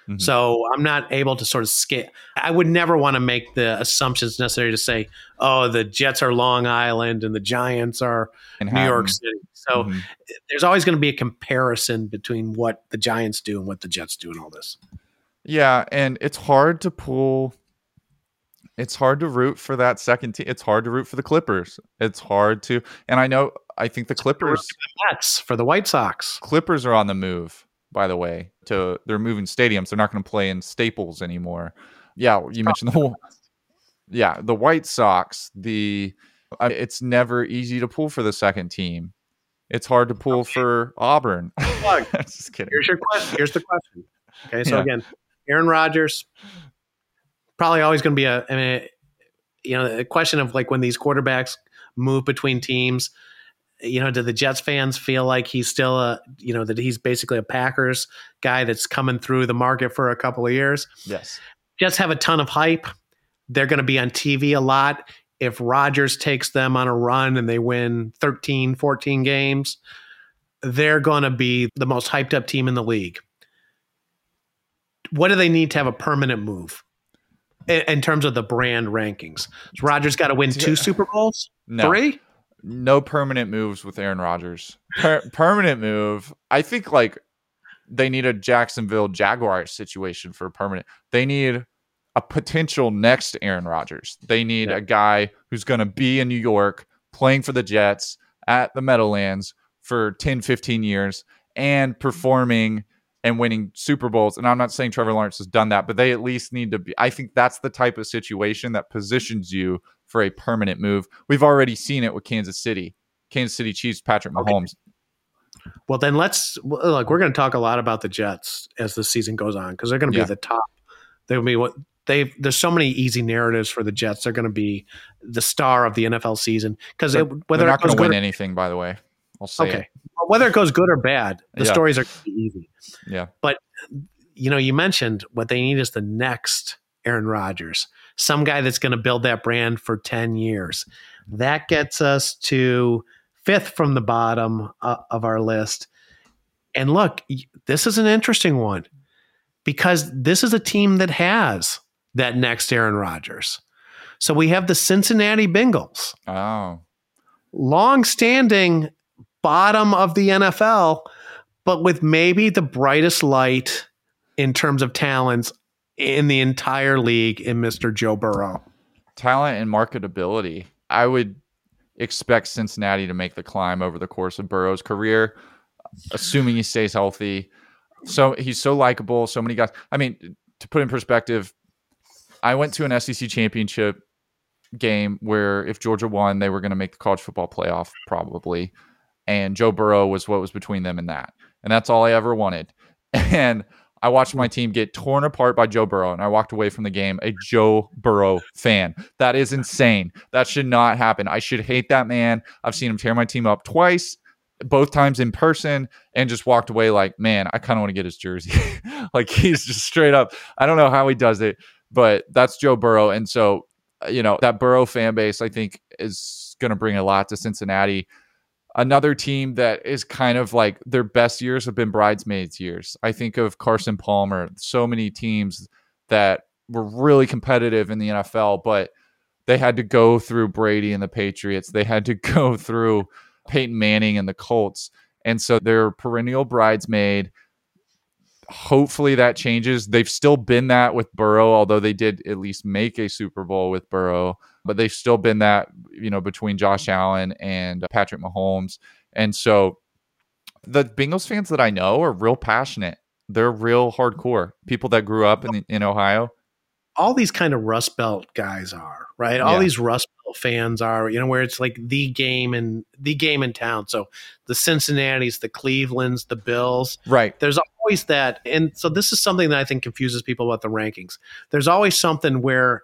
Speaker 2: Mhm.
Speaker 1: So I'm not able to sort of scale. I would never want to make the assumptions necessary to say, "Oh, the Jets are Long Island and the Giants are New York City." So
Speaker 2: Mhm.
Speaker 1: there's always going to be a comparison between what the Giants do and what the Jets do and all this.
Speaker 2: Yeah, and it's hard to pull. It's hard to root for that second team. It's hard to root for the Clippers. It's hard to, and I know. I think the Clippers
Speaker 1: Mets for the White Sox.
Speaker 2: Clippers are on the move. By the way, to they're moving stadiums. They're not going to play in Staples anymore. Yeah, you mentioned the. whole. Yeah, the White Sox. The I, it's never easy to pull for the second team. It's hard to pull for Auburn. Just kidding.
Speaker 1: Here's your question. Here's the question. Okay, so
Speaker 2: Yeah.
Speaker 1: again, Aaron Rodgers probably always going to be a, I mean, you know, the question of like when these quarterbacks move between teams. You know, do the Jets fans feel like he's still a, you know, that he's basically a Packers guy that's coming through the market for a couple of years?
Speaker 2: Yes.
Speaker 1: Jets have a ton of hype. They're going to be on TV a lot. If Rodgers takes them on a run and they win 13, 14 games, they're going to be the most hyped up team in the league. What do they need to have a permanent move in, terms of the brand rankings? Rodgers got to win two Super Bowls?
Speaker 2: No.
Speaker 1: Three?
Speaker 2: No permanent moves with Aaron Rodgers. Per- permanent move, I think like they need a Jacksonville Jaguars situation for permanent. They need a potential next Aaron Rodgers. They need yeah. a guy who's going to be in New York playing for the Jets at the Meadowlands for 10, 15 years and mm-hmm. performing and winning Super Bowls. And I'm not saying Trevor Lawrence has done that, but they at least need to be. I think that's the type of situation that positions you for a permanent move. We've already seen it with Kansas City. Kansas City Chiefs, Patrick Mahomes.
Speaker 1: Okay. Well, then let's look. We're going to talk a lot about the Jets as the season goes on because they're going to be yeah. the top. They'll be what they. There's so many easy narratives for the Jets. They're going to be the star of the NFL season because whether
Speaker 2: they're not going to win or, anything. By the way, I'll say okay.
Speaker 1: Whether it goes good or bad, the yeah. stories are easy.
Speaker 2: Yeah,
Speaker 1: but you know, you mentioned what they need is the next Aaron Rodgers some guy that's going to build that brand for 10 years. That gets us to fifth from the bottom uh, of our list. And look, this is an interesting one because this is a team that has that next Aaron Rodgers. So we have the Cincinnati Bengals.
Speaker 2: Oh.
Speaker 1: Long standing bottom of the NFL, but with maybe the brightest light in terms of talents in the entire league in Mr. Joe Burrow.
Speaker 2: Talent and marketability. I would expect Cincinnati to make the climb over the course of Burrow's career, assuming he stays healthy. So he's so likable. So many guys. I mean, to put in perspective, I went to an SEC championship game where if Georgia won, they were going to make the college football playoff probably. And Joe Burrow was what was between them and that. And that's all I ever wanted. And I watched my team get torn apart by Joe Burrow, and I walked away from the game a Joe Burrow fan. That is insane. That should not happen. I should hate that man. I've seen him tear my team up twice, both times in person, and just walked away like, man, I kind of want to get his jersey. like he's just straight up. I don't know how he does it, but that's Joe Burrow. And so, you know, that Burrow fan base, I think, is going to bring a lot to Cincinnati another team that is kind of like their best years have been bridesmaids years. I think of Carson Palmer, so many teams that were really competitive in the NFL, but they had to go through Brady and the Patriots. They had to go through Peyton Manning and the Colts. And so they're perennial bridesmaid. Hopefully that changes. They've still been that with Burrow, although they did at least make a Super Bowl with Burrow but they've still been that, you know, between Josh Allen and Patrick Mahomes. And so the Bengals fans that I know are real passionate. They're real hardcore. People that grew up in in Ohio.
Speaker 1: All these kind of Rust Belt guys are, right? All yeah. these Rust Belt fans are, you know, where it's like the game and the game in town. So the Cincinnati's, the Cleveland's, the Bills.
Speaker 2: Right.
Speaker 1: There's always that. And so this is something that I think confuses people about the rankings. There's always something where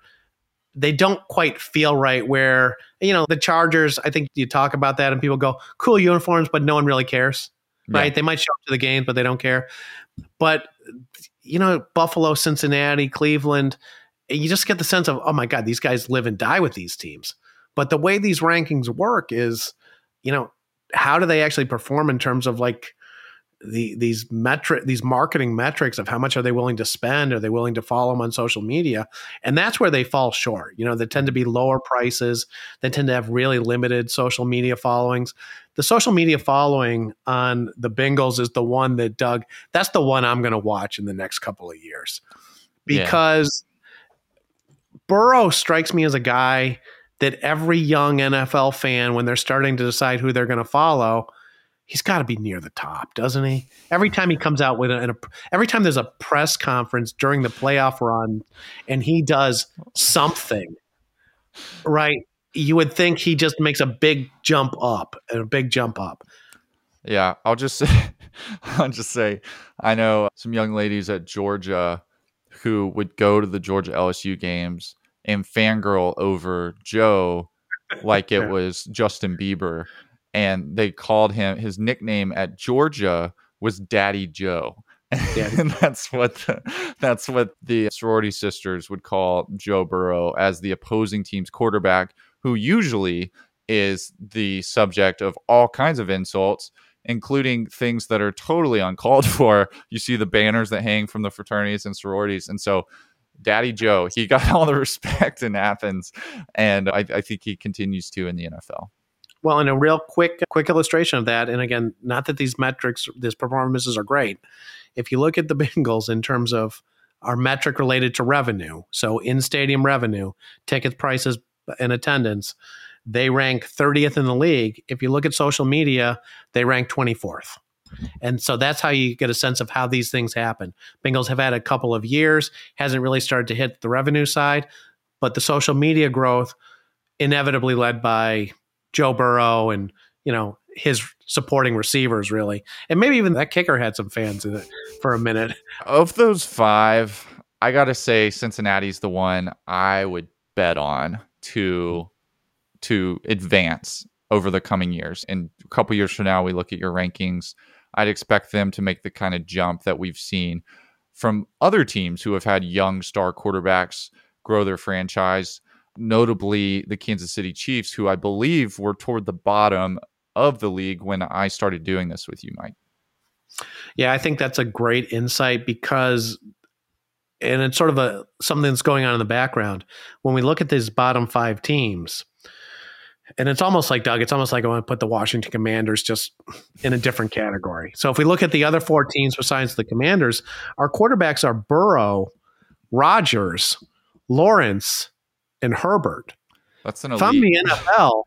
Speaker 1: they don't quite feel right where you know the chargers i think you talk about that and people go cool uniforms but no one really cares right? Yeah. they might show up to the games but they don't care. But you know buffalo cincinnati cleveland you just get the sense of oh my god these guys live and die with these teams. But the way these rankings work is you know how do they actually perform in terms of like the these metric these marketing metrics of how much are they willing to spend? Are they willing to follow them on social media? And that's where they fall short. You know they tend to be lower prices. They tend to have really limited social media followings. The social media following on the bengals is the one that doug that's the one i'm going to watch in the next couple of years. Because yeah. burrow strikes me as a guy that every young nfl fan when they're starting to decide who they're going to follow he's got to be near the top, doesn't he? Every time he comes out with a, a, every time there's a press conference during the playoff run, and he does something, right? You would think he just makes a big jump up, and a big jump up.
Speaker 2: Yeah, I'll just say, I'll just say, I know some young ladies at Georgia who would go to the Georgia LSU games and fangirl over Joe like it was Justin Bieber and they called him his nickname at Georgia was Daddy Joe. and that's what the, that's what the sorority sisters would call Joe Burrow as the opposing team's quarterback, who usually is the subject of all kinds of insults, including things that are totally uncalled for. You see the banners that hang from the fraternities and sororities, and so Daddy Joe, he got all the respect in Athens, and I, I think he continues to in the NFL.
Speaker 1: Well, and a real quick quick illustration of that, and again, not that these metrics, these performances are great. If you look at the Bengals in terms of our metric related to revenue, so in stadium revenue, ticket prices, and attendance, they rank 30th in the league. If you look at social media, they rank 24th. And so that's how you get a sense of how these things happen. Bengals have had a couple of years, hasn't really started to hit the revenue side, but the social media growth inevitably led by Joe Burrow and, you know, his supporting receivers really. And maybe even that kicker had some fans in it for a minute.
Speaker 2: Of those 5, I got to say Cincinnati's the one I would bet on to to advance over the coming years. And a couple years from now we look at your rankings I'd expect them to make the kind of jump that we've seen from other teams who have had young star quarterbacks grow their franchise, notably the Kansas City Chiefs, who I believe were toward the bottom of the league when I started doing this with you, Mike.
Speaker 1: Yeah, I think that's a great insight because and it's sort of a something that's going on in the background. When we look at these bottom 5 teams, and it's almost like Doug, it's almost like I want to put the Washington Commanders just in a different category. So if we look at the other four teams besides the Commanders, our quarterbacks are Burrow, Rodgers, Lawrence, and Herbert.
Speaker 2: That's an elite.
Speaker 1: If I'm the NFL,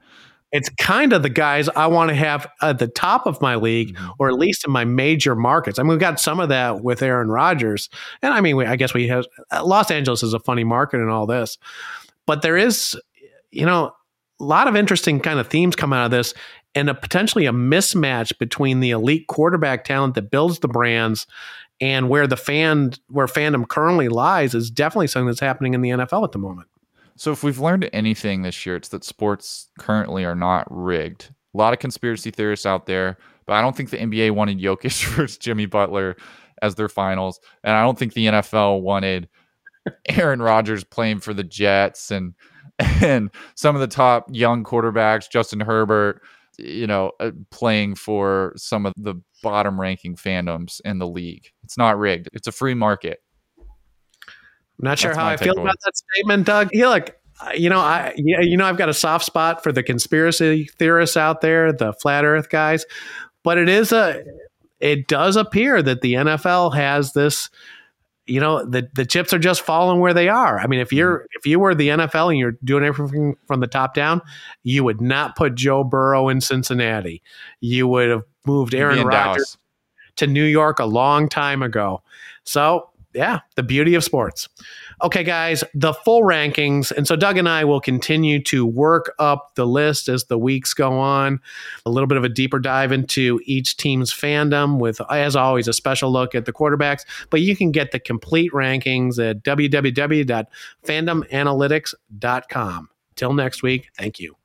Speaker 1: it's kind of the guys I want to have at the top of my league, mm-hmm. or at least in my major markets. I mean, we've got some of that with Aaron Rodgers, and I mean, we, I guess we have Los Angeles is a funny market and all this, but there is, you know, a lot of interesting kind of themes come out of this and a potentially a mismatch between the elite quarterback talent that builds the brands and where the fan where fandom currently lies is definitely something that's happening in the NFL at the moment.
Speaker 2: So if we've learned anything this year, it's that sports currently are not rigged. A lot of conspiracy theorists out there, but I don't think the NBA wanted Jokic versus Jimmy Butler as their finals, and I don't think the NFL wanted Aaron Rodgers playing for the Jets and and some of the top young quarterbacks, Justin Herbert, you know, uh, playing for some of the bottom ranking fandoms in the league. It's not rigged. It's a free market.
Speaker 1: I'm not sure That's how I feel about that statement, Doug. Yeah, look, you know, I you know I've got a soft spot for the conspiracy theorists out there, the flat Earth guys, but it is a it does appear that the NFL has this you know the the chips are just falling where they are. I mean, if you're mm-hmm. if you were the NFL and you're doing everything from the top down, you would not put Joe Burrow in Cincinnati. You would have moved Aaron Rodgers to New York a long time ago. So yeah, the beauty of sports. Okay, guys, the full rankings. And so Doug and I will continue to work up the list as the weeks go on. A little bit of a deeper dive into each team's fandom with, as always, a special look at the quarterbacks. But you can get the complete rankings at www.fandomanalytics.com. Till next week, thank you.